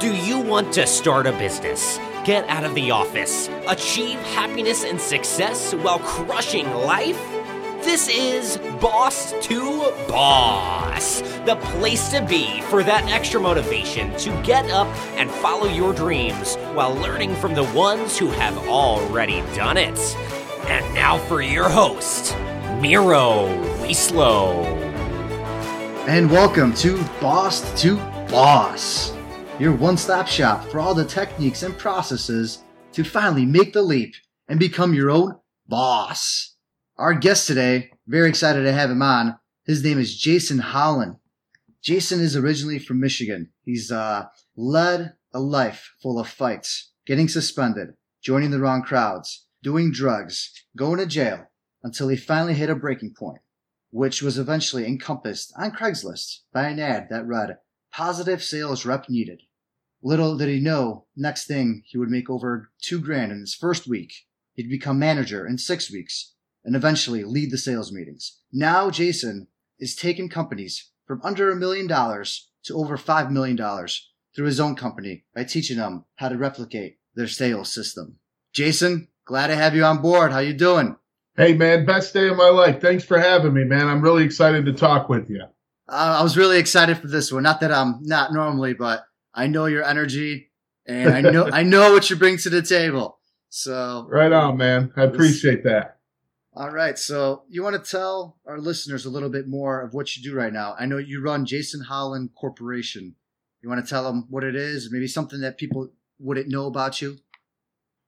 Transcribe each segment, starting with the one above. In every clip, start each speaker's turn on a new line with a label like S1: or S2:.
S1: Do you want to start a business, get out of the office, achieve happiness and success while crushing life? This is Boss to Boss, the place to be for that extra motivation to get up and follow your dreams while learning from the ones who have already done it. And now for your host, Miro Wieslow.
S2: And welcome to Boss to Boss, your one stop shop for all the techniques and processes to finally make the leap and become your own boss. Our guest today, very excited to have him on. His name is Jason Holland. Jason is originally from Michigan. He's uh, led a life full of fights, getting suspended, joining the wrong crowds, doing drugs, going to jail, until he finally hit a breaking point, which was eventually encompassed on Craigslist by an ad that read, Positive sales rep needed. Little did he know, next thing he would make over two grand in his first week. He'd become manager in six weeks and eventually lead the sales meetings. Now Jason is taking companies from under a million dollars to over five million dollars through his own company by teaching them how to replicate their sales system. Jason, glad to have you on board. How you doing?
S3: Hey man, best day of my life. Thanks for having me, man. I'm really excited to talk with you.
S2: Uh, I was really excited for this one. Not that I'm not normally, but I know your energy and I know I know what you bring to the table. So
S3: right on, man. I appreciate that.
S2: All right. So you want to tell our listeners a little bit more of what you do right now? I know you run Jason Holland Corporation. You want to tell them what it is, maybe something that people wouldn't know about you?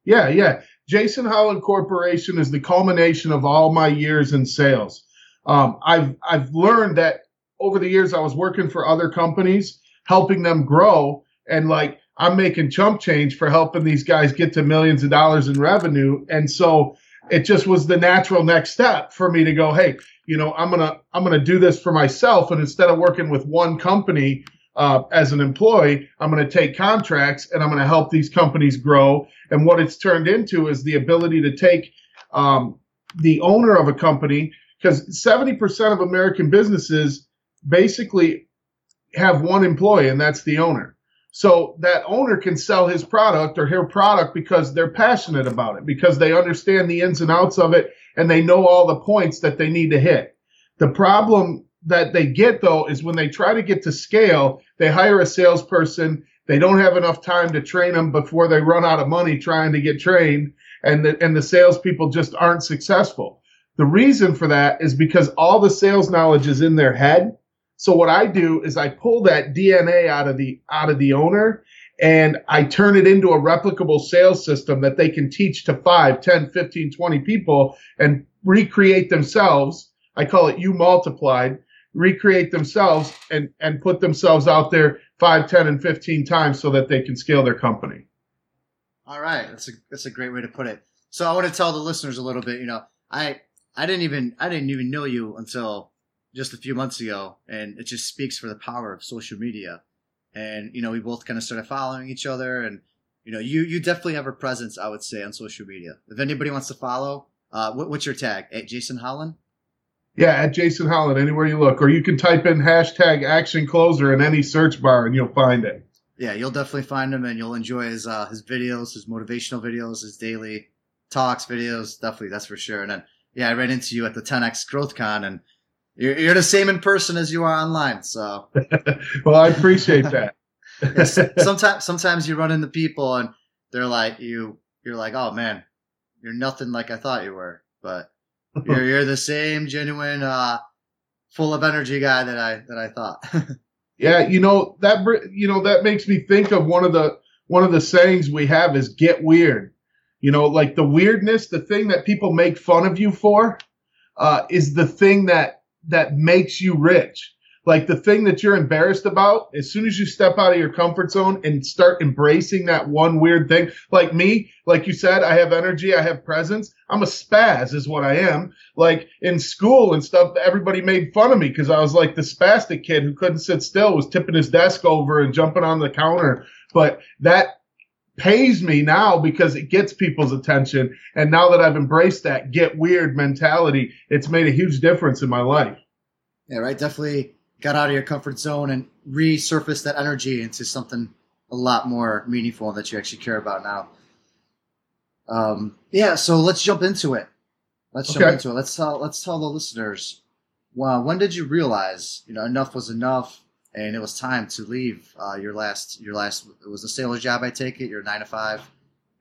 S3: Yeah, yeah. Jason Holland Corporation is the culmination of all my years in sales. Um, I've I've learned that over the years I was working for other companies, helping them grow, and like I'm making chump change for helping these guys get to millions of dollars in revenue. And so it just was the natural next step for me to go, hey, you know, I'm gonna I'm gonna do this for myself, and instead of working with one company uh, as an employee, I'm gonna take contracts and I'm gonna help these companies grow. And what it's turned into is the ability to take um, the owner of a company, because 70% of American businesses basically have one employee, and that's the owner. So that owner can sell his product or her product because they're passionate about it, because they understand the ins and outs of it and they know all the points that they need to hit. The problem that they get though is when they try to get to scale, they hire a salesperson. They don't have enough time to train them before they run out of money trying to get trained and the, and the salespeople just aren't successful. The reason for that is because all the sales knowledge is in their head so what I do is I pull that DNA out of the out of the owner and I turn it into a replicable sales system that they can teach to 5, 10, 15, 20 people and recreate themselves. I call it you multiplied, recreate themselves and and put themselves out there 5, 10 and 15 times so that they can scale their company.
S2: All right, that's a that's a great way to put it. So I want to tell the listeners a little bit, you know, I I didn't even I didn't even know you until just a few months ago, and it just speaks for the power of social media. And you know, we both kind of started following each other, and you know, you you definitely have a presence, I would say, on social media. If anybody wants to follow, uh, what, what's your tag? At Jason Holland?
S3: Yeah, at Jason Holland, anywhere you look, or you can type in hashtag Action Closer in any search bar, and you'll find it.
S2: Yeah, you'll definitely find him, and you'll enjoy his uh, his videos, his motivational videos, his daily talks videos. Definitely, that's for sure. And then, yeah, I ran into you at the 10x Growth Con, and you're, you're the same in person as you are online. So,
S3: well, I appreciate that.
S2: sometimes, sometimes you run into people and they're like, you, you're like, oh man, you're nothing like I thought you were, but you're, you're the same genuine, uh, full of energy guy that I, that I thought.
S3: yeah. You know, that, you know, that makes me think of one of the, one of the sayings we have is get weird. You know, like the weirdness, the thing that people make fun of you for, uh, is the thing that that makes you rich. Like the thing that you're embarrassed about, as soon as you step out of your comfort zone and start embracing that one weird thing, like me, like you said, I have energy, I have presence. I'm a spaz, is what I am. Like in school and stuff, everybody made fun of me because I was like the spastic kid who couldn't sit still, was tipping his desk over and jumping on the counter. But that pays me now because it gets people's attention. And now that I've embraced that get weird mentality, it's made a huge difference in my life.
S2: Yeah, right. Definitely got out of your comfort zone and resurfaced that energy into something a lot more meaningful that you actually care about now. Um, yeah, so let's jump into it. Let's jump
S3: Okay.
S2: into it. Let's tell let's tell the listeners. Wow, when did you realize you know enough was enough and it was time to leave uh, your last your last it was a sales job I take it your nine to five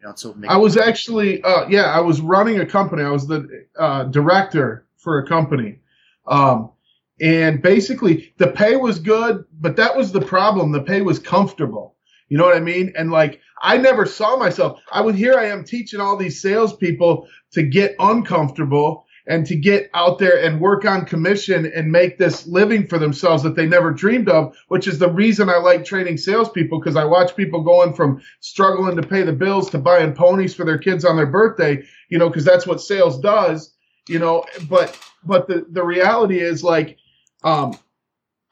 S2: you know make
S3: I was actually, uh, yeah, I was running a company. I was the uh, director for a company. Um, and basically, the pay was good, but that was the problem. The pay was comfortable. You know what I mean? And like, I never saw myself. I would here I am teaching all these salespeople to get uncomfortable and to get out there and work on commission and make this living for themselves that they never dreamed of, which is the reason I like training salespeople because I watch people going from struggling to pay the bills to buying ponies for their kids on their birthday, you know, because that's what sales does, you know. But but the the reality is like, um,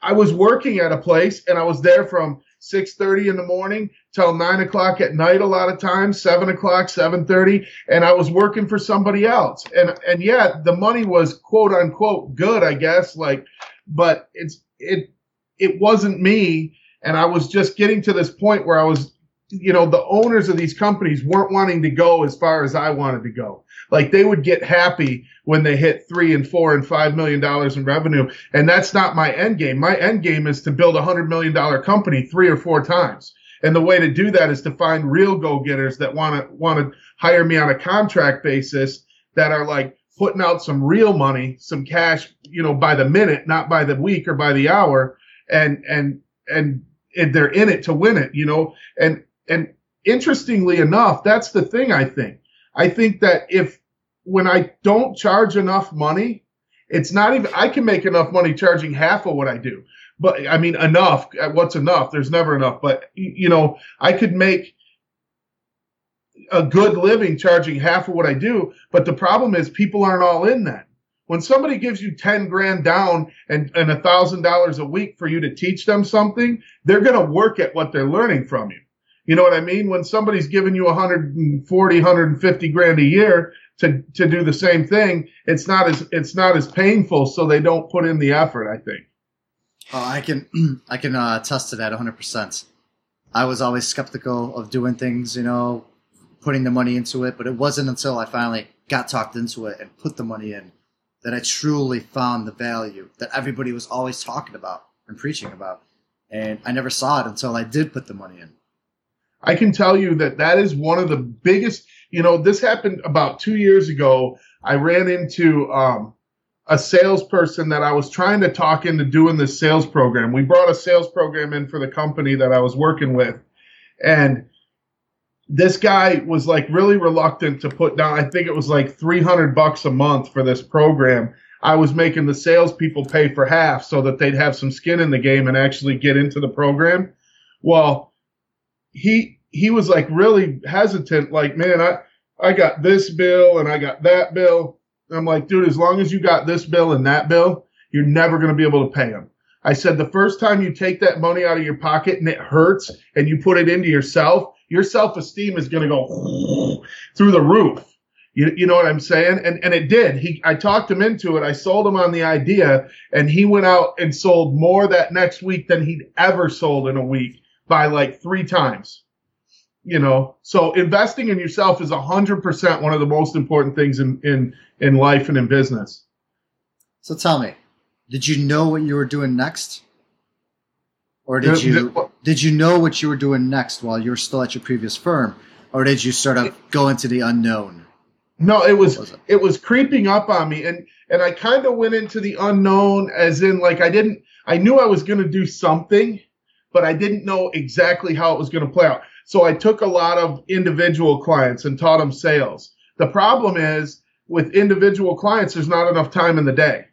S3: I was working at a place and I was there from six thirty in the morning till nine o'clock at night. A lot of times, seven o'clock, seven thirty, and I was working for somebody else. And and yeah, the money was quote unquote good, I guess. Like, but it's it it wasn't me and I was just getting to this point where I was, you know, the owners of these companies weren't wanting to go as far as I wanted to go. Like they would get happy when they hit three and four and five million dollars in revenue, and that's not my end game. My end game is to build a hundred million dollar company three or four times. And the way to do that is to find real go getters that want to want to hire me on a contract basis that are like putting out some real money, some cash, you know, by the minute, not by the week or by the hour, and and and and they're in it to win it, you know. And and interestingly enough, that's the thing I think. I think that if when I don't charge enough money, it's not even I can make enough money charging half of what I do. But I mean enough, uh, what's enough? There's never enough, but you know, I could make a good living charging half of what I do, but the problem is people aren't all in that. When somebody gives you 10 grand down and, and a thousand dollars a week for you to teach them something, they're going to work at what they're learning from you. You know what I mean? When somebody's giving you 140, 150 grand a year to, to do the same thing, it's not as, it's not as painful. So they don't put in the effort, I think.
S2: Oh, I can I can uh, attest to that 100%. I was always skeptical of doing things, you know, putting the money into it, but it wasn't until I finally got talked into it and put the money in that I truly found the value that everybody was always talking about and preaching about. And I never saw it until I did put the money in.
S3: I can tell you that that is one of the biggest. You know, this happened about two years ago. I ran into um, a salesperson that I was trying to talk into doing this sales program. We brought a sales program in for the company that I was working with, and this guy was like really reluctant to put down. I think it was like 300 bucks a month for this program. I was making the salespeople pay for half so that they'd have some skin in the game and actually get into the program. Well, he he was like really hesitant, like, man, I I got this bill and I got that bill. I'm like, dude, as long as you got this bill and that bill, you're never gonna be able to pay them. I said the first time you take that money out of your pocket and it hurts and you put it into yourself, your self-esteem is gonna go through the roof. You, you know what I'm saying? And and it did. He I talked him into it. I sold him on the idea, and he went out and sold more that next week than he'd ever sold in a week by like three times. You know, so investing in yourself is hundred percent one of the most important things in in in life and in business.
S2: So tell me, did you know what you were doing next? Or did you did you know what you were doing next while you were still at your previous firm? Or did you sort of go into the unknown?
S3: No, it was,
S2: Was it?
S3: it was creeping up on me and and I kind of went into the unknown as in like I didn't I knew I was going to do something, but I didn't know exactly how it was going to play out. So I took a lot of individual clients and taught them sales. The problem is with individual clients there's not enough time in the day.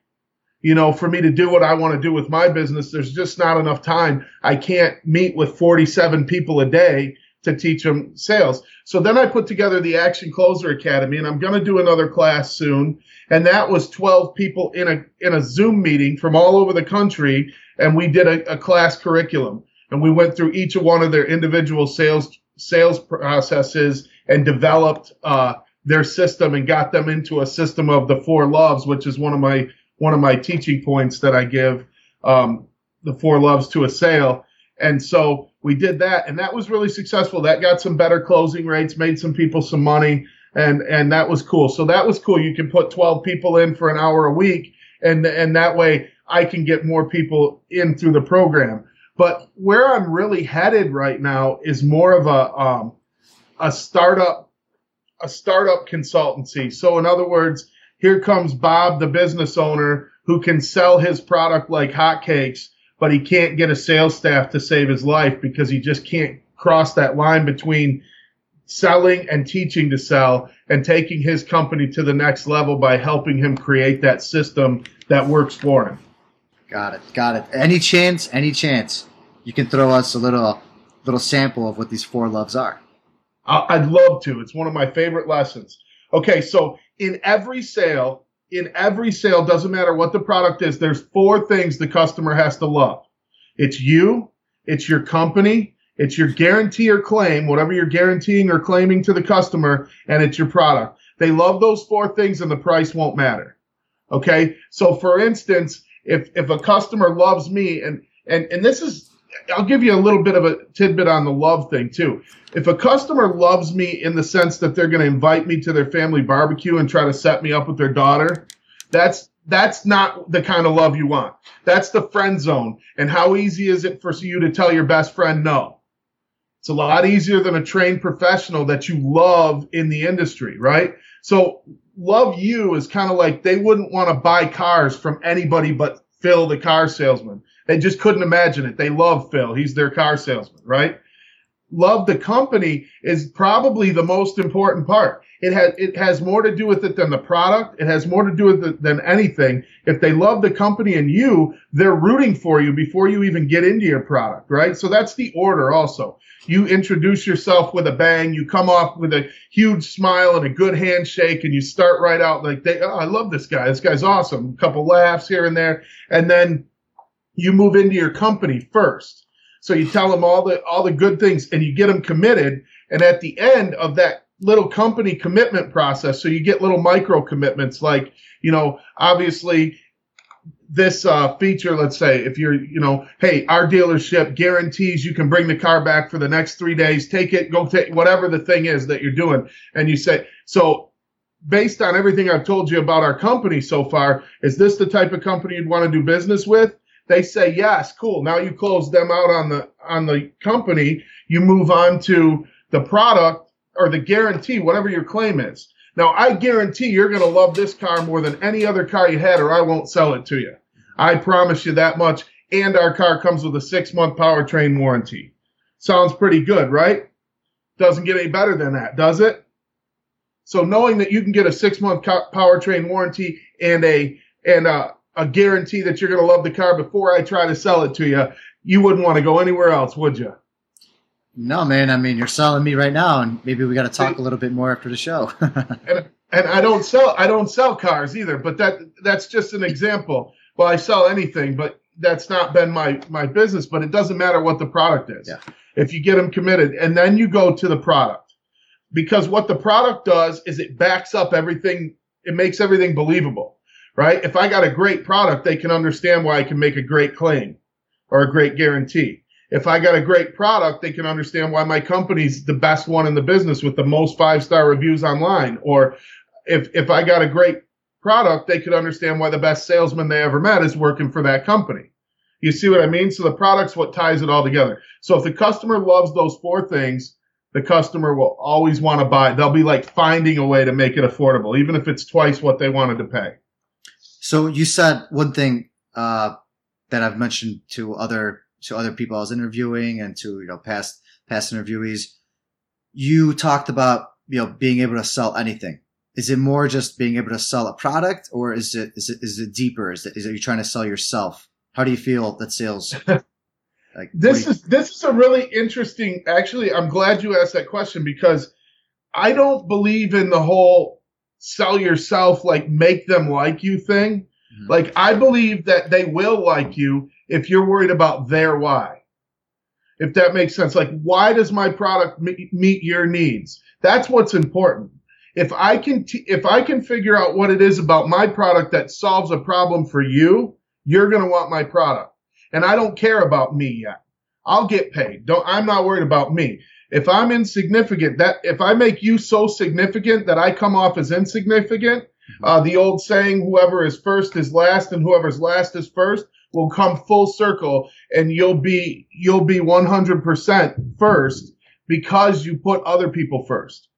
S3: You know, for me to do what I want to do with my business, there's just not enough time. I can't meet with 47 people a day to teach them sales. So then I put together the Action Closer Academy, and I'm going to do another class soon. And that was 12 people in a in a Zoom meeting from all over the country, and we did a, a class curriculum, and we went through each one of their individual sales sales processes and developed uh, their system and got them into a system of the four loves, which is one of my one of my teaching points that I give, um, the four loves to a sale. And so we did that, and that was really successful. That got some better closing rates, made some people some money, and and that was cool. So that was cool. You can put 12 people in for an hour a week, and and that way I can get more people in through the program. But where I'm really headed right now is more of a um, a startup a startup consultancy. So in other words, here comes Bob, the business owner, who can sell his product like hotcakes, but he can't get a sales staff to save his life because he just can't cross that line between selling and teaching to sell and taking his company to the next level by helping him create that system that works for him.
S2: Got it. Got it. Any chance? Any chance you can throw us a little little sample of what these four loves are?
S3: I'd love to. It's one of my favorite lessons. Okay, so in every sale, in every sale, doesn't matter what the product is, there's four things the customer has to love. It's you, it's your company, it's your guarantee or claim, whatever you're guaranteeing or claiming to the customer, and it's your product. They love those four things and the price won't matter. Okay. So for instance, if, if a customer loves me and, and, and this is, I'll give you a little bit of a tidbit on the love thing too. If a customer loves me in the sense that they're going to invite me to their family barbecue and try to set me up with their daughter, that's that's not the kind of love you want. That's the friend zone. And how easy is it for you to tell your best friend no? It's a lot easier than a trained professional that you love in the industry, right? So love you is kind of like they wouldn't want to buy cars from anybody but Phil, the car salesman. They just couldn't imagine it. They love Phil. He's their car salesman, right? Love the company is probably the most important part. It has it has more to do with it than the product. It has more to do with it than anything. If they love the company and you, they're rooting for you before you even get into your product, right? So that's the order also. You introduce yourself with a bang, you come off with a huge smile and a good handshake and you start right out like they oh, I love this guy. This guy's awesome. A couple laughs here and there and then you move into your company first. So you tell them all the all the good things and you get them committed and at the end of that little company commitment process. So you get little micro commitments like, you know, obviously this uh, feature, let's say, if you're, you know, hey, our dealership guarantees you can bring the car back for the next three days, take it, go take whatever the thing is that you're doing. And you say, so based on everything I've told you about our company so far, is this the type of company you'd want to do business with? They say yes, cool. Now you close them out on the on the company. You move on to the product or the guarantee, whatever your claim is. Now, I guarantee you're going to love this car more than any other car you had, or I won't sell it to you. I promise you that much. And our car comes with a six month powertrain warranty. Sounds pretty good, right? Doesn't get any better than that, does it? So knowing that you can get a six month powertrain warranty and a and a, a guarantee that you're going to love the car before I try to sell it to you, you wouldn't want to go anywhere else, would you?
S2: No, man. I mean, you're selling me right now, and maybe we got to talk a little bit more after the show.
S3: and, and I don't sell I don't sell cars either, but that that's just an example. Well, I sell anything, but that's not been my my business. But it doesn't matter what the product is.
S2: Yeah.
S3: If you get them committed, and then you go to the product, because what the product does is it backs up everything. It makes everything believable, right? If I got a great product, they can understand why I can make a great claim or a great guarantee if I got a great product, they can understand why my company's the best one in the business with the most five star reviews online. Or if, if I got a great product, they could understand why the best salesman they ever met is working for that company. You see what I mean? So the product's what ties it all together. So if the customer loves those four things, the customer will always want to buy. They'll be like finding a way to make it affordable, even if it's twice what they wanted to pay.
S2: So you said one thing uh, that I've mentioned to other to other people I was interviewing and to you know past past interviewees, you talked about you know being able to sell anything. Is it more just being able to sell a product, or is it is it is it deeper? Is it is it you trying to sell yourself? How do you feel that sales?
S3: Like this you- is this is a really interesting. Actually, I'm glad you asked that question because I don't believe in the whole sell yourself like make them like you thing. Mm-hmm. Like I believe that they will like you if you're worried about their why. If that makes sense. Like, why does my product meet your needs? That's what's important. If I can, t- if I can figure out what it is about my product that solves a problem for you, you're going to want my product. And I don't care about me yet. I'll get paid. Don't I'm not worried about me. If I'm insignificant, that if I make you so significant that I come off as insignificant, uh, the old saying, whoever is first is last, and whoever's last is first, will come full circle, and you'll be you'll be 100% first because you put other people first.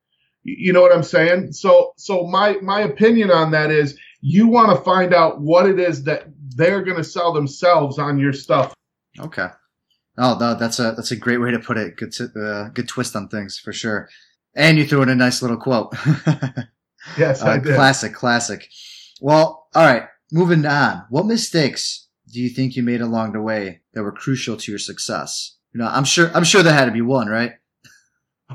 S3: You know what I'm saying? So so my my opinion on that is you want to find out what it is that they're going to sell themselves on your stuff.
S2: Okay. Oh, no, that's a that's a great way to put it. Good t- uh, good twist on things for sure. And you threw in a nice little quote.
S3: yes,
S2: uh, classic, classic. Well, all right. Moving on. What mistakes do you think you made along the way that were crucial to your success? You know, I'm sure I'm sure there had to be one, right?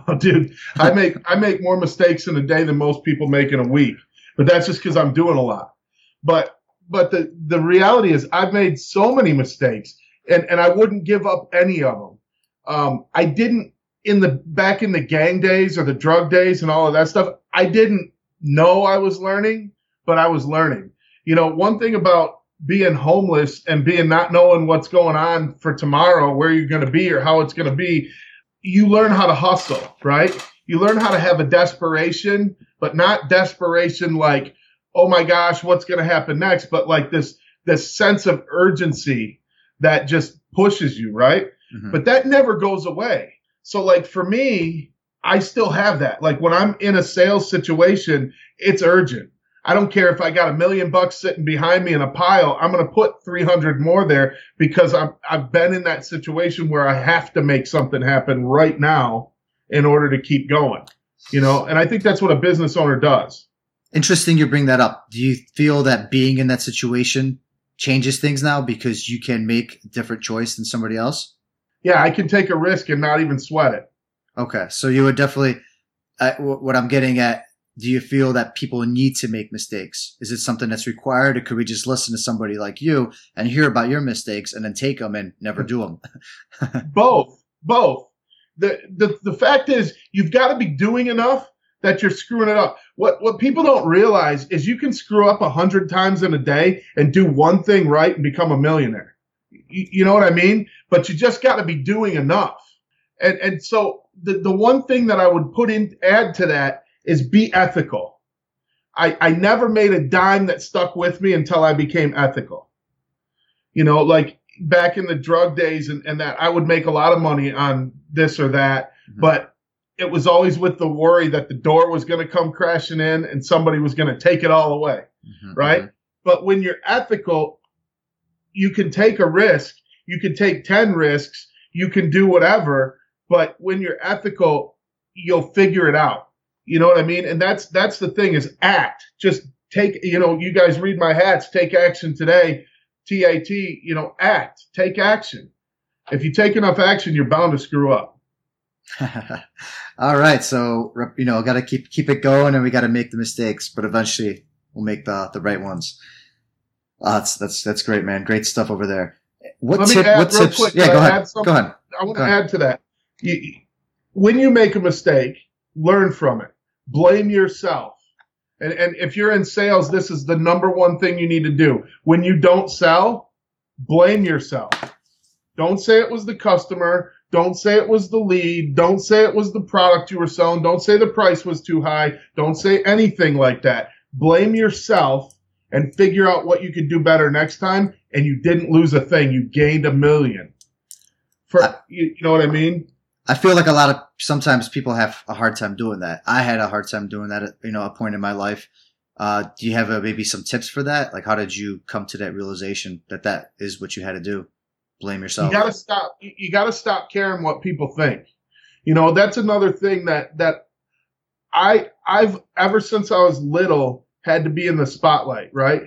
S3: Oh, dude, I make I make more mistakes in a day than most people make in a week, but that's just because I'm doing a lot. But but the the reality is I've made so many mistakes, and and I wouldn't give up any of them. Um, I didn't in the back in the gang days or the drug days and all of that stuff. I didn't know I was learning, but I was learning. You know, one thing about being homeless and being not knowing what's going on for tomorrow, where you're going to be or how it's going to be, you learn how to hustle, right? You learn how to have a desperation, but not desperation like, oh my gosh, what's going to happen next? But like this, this sense of urgency that just pushes you, right? Mm-hmm. But that never goes away. So like for me, I still have that. Like when I'm in a sales situation, it's urgent. I don't care if I got a million bucks sitting behind me in a pile. I'm going to put 300 more there because I'm, I've been in that situation where I have to make something happen right now in order to keep going. You know, and I think that's what a business owner does.
S2: Interesting you bring that up. Do you feel that being in that situation changes things now because you can make a different choice than somebody else?
S3: Yeah, I can take a risk and not even sweat it.
S2: Okay. So you would definitely, uh, what I'm getting at do you feel that people need to make mistakes? Is it something that's required, or could we just listen to somebody like you and hear about your mistakes and then take them and never do them?
S3: both, both. The, the the fact is, you've got to be doing enough that you're screwing it up. What what people don't realize is you can screw up a hundred times in a day and do one thing right and become a millionaire. You, you know what I mean? But you just got to be doing enough. And and so the the one thing that I would put in add to that is be ethical. I, I never made a dime that stuck with me until I became ethical. You know, like back in the drug days and, and that I would make a lot of money on this or that, mm-hmm. but it was always with the worry that the door was going to come crashing in and somebody was going to take it all away. Mm-hmm. Right. Mm-hmm. But when you're ethical, you can take a risk. You can take 10 risks. You can do whatever. But when you're ethical, you'll figure it out. You know what I mean? And that's that's the thing is act. Just take, you know, you guys read my hats, take action today. TAT, you know, act, take action. If you take enough action, you're bound to screw up.
S2: All right, so you know, got to keep keep it going, and we got to make the mistakes, but eventually we'll make the the right ones. Oh, that's that's that's great, man. Great stuff over there.
S3: What Let tip? what tips? Quick, yeah, go ahead. Go ahead. I want to add to that. You, when you make a mistake, learn from it. Blame yourself. And, and if you're in sales, this is the number one thing you need to do. When you don't sell, blame yourself. Don't say it was the customer. Don't say it was the lead. Don't say it was the product you were selling. Don't say the price was too high. Don't say anything like that. Blame yourself and figure out what you could do better next time. And you didn't lose a thing. You gained a million. For you, you know what I mean?
S2: I feel like a lot of sometimes people have a hard time doing that. I had a hard time doing that at you know a point in my life. Uh, do you have a, maybe some tips for that? Like, how did you come to that realization that that is what you had to do? Blame yourself.
S3: You gotta stop. You gotta stop caring what people think. You know, that's another thing that that I I've ever since I was little had to be in the spotlight, right?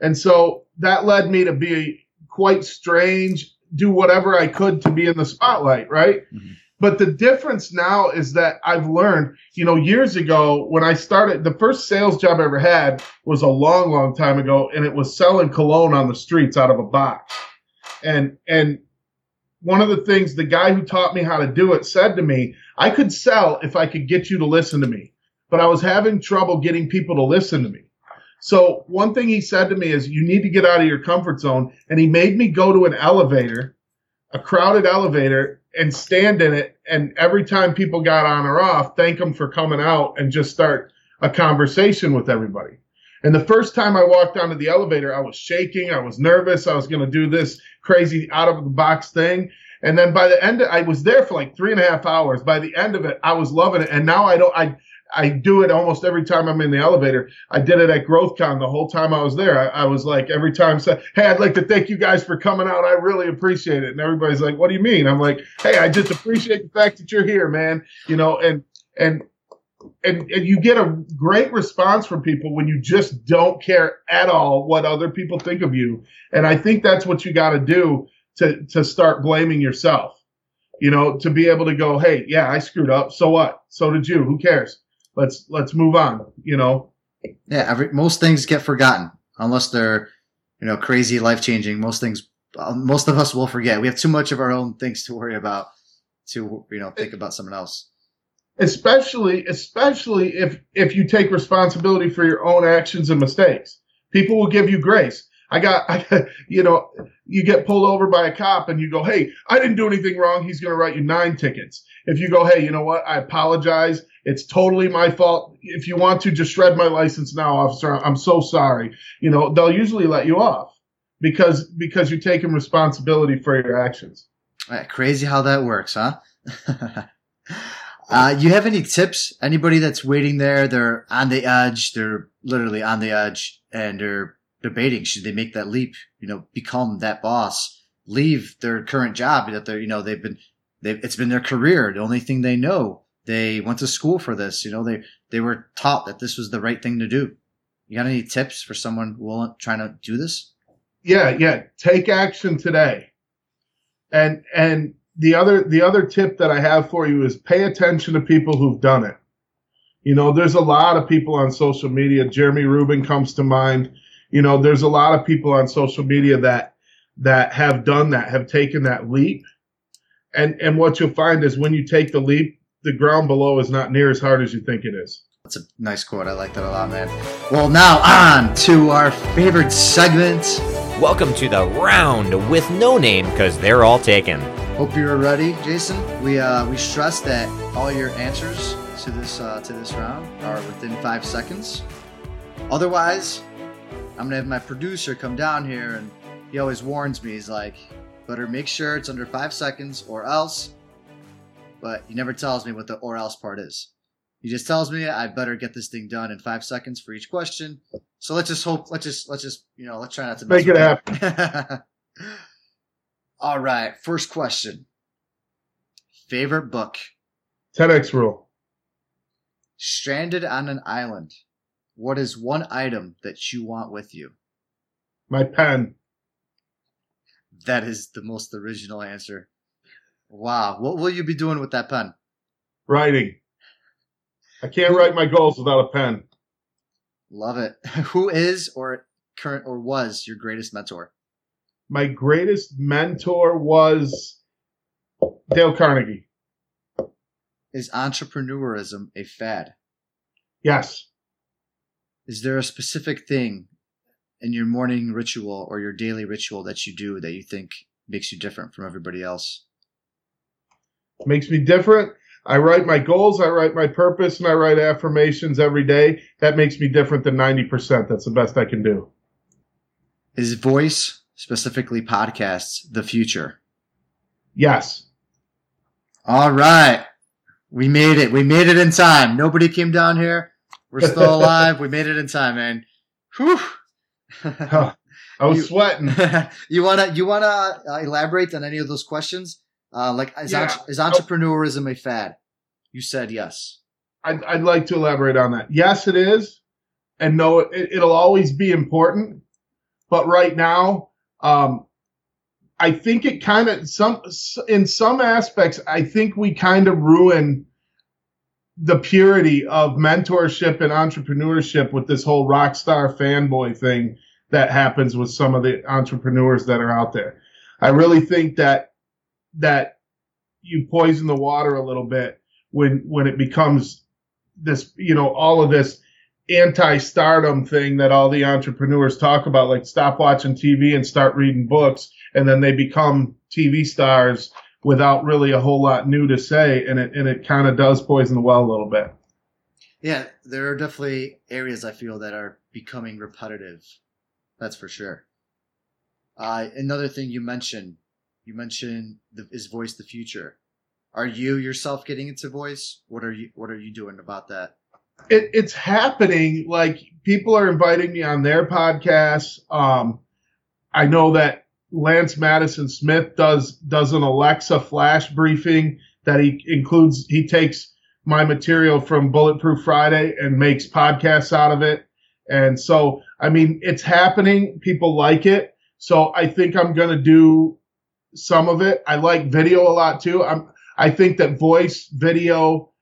S3: And so that led me to be quite strange, do whatever I could to be in the spotlight, right? Mm-hmm. But the difference now is that I've learned, you know, years ago when I started, the first sales job I ever had was a long, long time ago, and it was selling cologne on the streets out of a box. And and one of the things the guy who taught me how to do it said to me, I could sell if I could get you to listen to me, but I was having trouble getting people to listen to me. So one thing he said to me is, you need to get out of your comfort zone. And he made me go to an elevator a crowded elevator and stand in it. And every time people got on or off, thank them for coming out and just start a conversation with everybody. And the first time I walked onto the elevator, I was shaking. I was nervous. I was going to do this crazy out of the box thing. And then by the end, I was there for like three and a half hours. By the end of it, I was loving it. And now I don't, I, I do it almost every time I'm in the elevator. I did it at GrowthCon the whole time I was there. I, I was like, every time, hey, I'd like to thank you guys for coming out. I really appreciate it. And everybody's like, what do you mean? I'm like, hey, I just appreciate the fact that you're here, man. You know, and, and, and, and you get a great response from people when you just don't care at all what other people think of you. And I think that's what you got to do to, to start blaming yourself, you know, to be able to go, Hey, yeah, I screwed up. So what? So did you. Who cares? Let's let's move on. You know.
S2: Yeah, every most things get forgotten unless they're you know crazy, life changing. Most things, uh, most of us will forget. We have too much of our own things to worry about to you know think about someone else.
S3: Especially, especially if if you take responsibility for your own actions and mistakes, people will give you grace. I got, I got, you know, you get pulled over by a cop and you go, Hey, I didn't do anything wrong. He's going to write you nine tickets. If you go, Hey, you know what? I apologize. It's totally my fault. If you want to just shred my license now, officer, I'm so sorry. You know, they'll usually let you off because, because you're taking responsibility for your actions.
S2: Right, crazy how that works, huh? uh, you have any tips? Anybody that's waiting there, they're on the edge, they're literally on the edge and they're debating should they make that leap, you know, become that boss, leave their current job that they're, you know, they've been, they've, it's been their career, the only thing they know. They went to school for this, you know, they, they were taught that this was the right thing to do. You got any tips for someone willing, trying to do this?
S3: Yeah, yeah. Take action today. And, and the other, the other tip that I have for you is pay attention to people who've done it. You know, there's a lot of people on social media. Jeremy Rubin comes to mind you know, there's a lot of people on social media that that have done that, have taken that leap. And and what you'll find is when you take the leap, the ground below is not near as hard as you think it is.
S2: That's a nice quote. I like that a lot, man. Well, now on to our favorite segment.
S1: Welcome to the round with no name because they're all taken.
S2: Hope you're ready, Jason. We uh, we stress that all your answers to this uh, to this round are within five seconds. Otherwise, I'm gonna have my producer come down here, and he always warns me. He's like, "Better make sure it's under five seconds, or else." But he never tells me what the "or else" part is. He just tells me I better get this thing done in five seconds for each question. So let's just hope. Let's just let's just you know let's try not to
S3: make it happen.
S2: All right, first question. Favorite book?
S3: 10x rule.
S2: Stranded on an island. What is one item that you want with you?
S3: My pen.
S2: That is the most original answer. Wow. What will you be doing with that pen?
S3: Writing. I can't write my goals without a pen.
S2: Love it. Who is or current or was your greatest mentor?
S3: My greatest mentor was Dale Carnegie.
S2: Is entrepreneurism a fad?
S3: Yes.
S2: Is there a specific thing in your morning ritual or your daily ritual that you do that you think makes you different from everybody else?
S3: Makes me different. I write my goals, I write my purpose, and I write affirmations every day. That makes me different than 90%. That's the best I can do.
S2: Is voice, specifically podcasts, the future?
S3: Yes.
S2: All right. We made it. We made it in time. Nobody came down here we're still alive. we made it in time, man. Whew.
S3: I was you, sweating.
S2: you wanna you wanna uh, elaborate on any of those questions? Uh, like is, yeah. entre- is entrepreneurism a fad? You said yes.
S3: I'd, I'd like to elaborate on that. Yes, it is, and no, it, it'll always be important. But right now, um, I think it kind of some in some aspects. I think we kind of ruin the purity of mentorship and entrepreneurship with this whole rock star fanboy thing that happens with some of the entrepreneurs that are out there. I really think that that you poison the water a little bit when when it becomes this, you know, all of this anti-stardom thing that all the entrepreneurs talk about like stop watching TV and start reading books and then they become TV stars without really a whole lot new to say, and it and it kind of does poison the well a little bit.
S2: Yeah, there are definitely areas I feel that are becoming repetitive. That's for sure. Uh, another thing you mentioned, you mentioned the, is voice the future. Are you yourself getting into voice? What are you What are you doing about that?
S3: It, it's happening. Like people are inviting me on their podcasts. Um, I know that Lance Madison Smith does does an Alexa flash briefing that he includes. He takes my material from Bulletproof Friday and makes podcasts out of it. And so, I mean, it's happening. People like it. So I think I'm going to do some of it. I like video a lot too. I'm, I think that voice, video,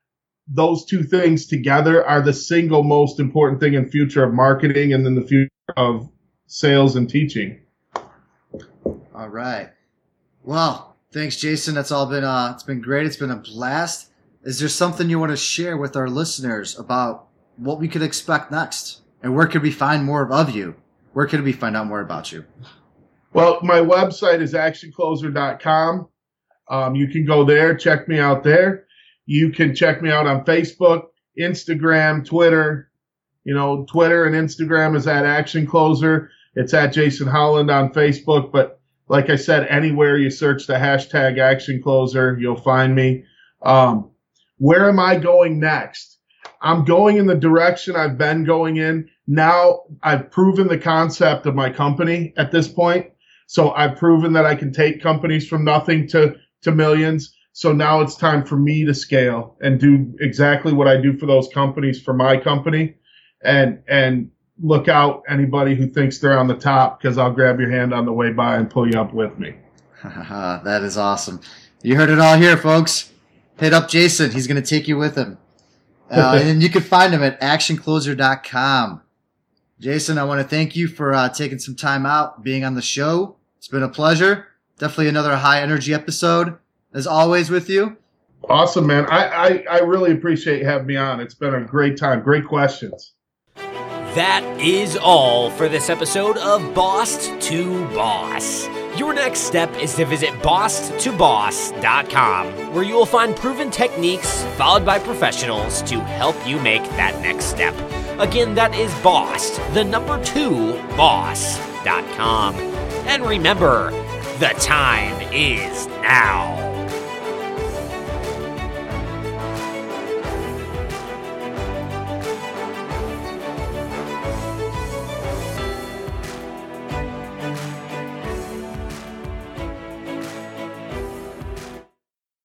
S3: those two things together are the single most important thing in future of marketing and then the future of sales and teaching.
S2: All right. Well, thanks, Jason. That's all been uh, it's been great. It's been a blast. Is there something you want to share with our listeners about what we could expect next, and where could we find more of you? Where could we find out more about you?
S3: Well, my website is actioncloser.com. Um, you can go there, check me out there. You can check me out on Facebook, Instagram, Twitter. You know, Twitter and Instagram is at Action Closer. It's at Jason Holland on Facebook. But like I said, anywhere you search the hashtag Action Closer, you'll find me. Um, where am I going next? I'm going in the direction I've been going in. Now I've proven the concept of my company at this point. So I've proven that I can take companies from nothing to, to millions. So now it's time for me to scale and do exactly what I do for those companies for my company and, and look out anybody who thinks they're on the top because I'll grab your hand on the way by and pull you up with me.
S2: that is awesome. You heard it all here, folks hit up Jason. He's going to take you with him. Uh, and you can find him at actioncloser.com. Jason, I want to thank you for uh, taking some time out, being on the show. It's been a pleasure. Definitely another high energy episode, as always, with you.
S3: Awesome, man. I, I, I really appreciate having me on. It's been a great time. Great questions.
S1: That is all for this episode of Boss to Boss. Your next step is to visit bosstoboss.com, where you will find proven techniques followed by professionals to help you make that next step. Again, that is boss, the number two, boss.com. And remember, the time is now.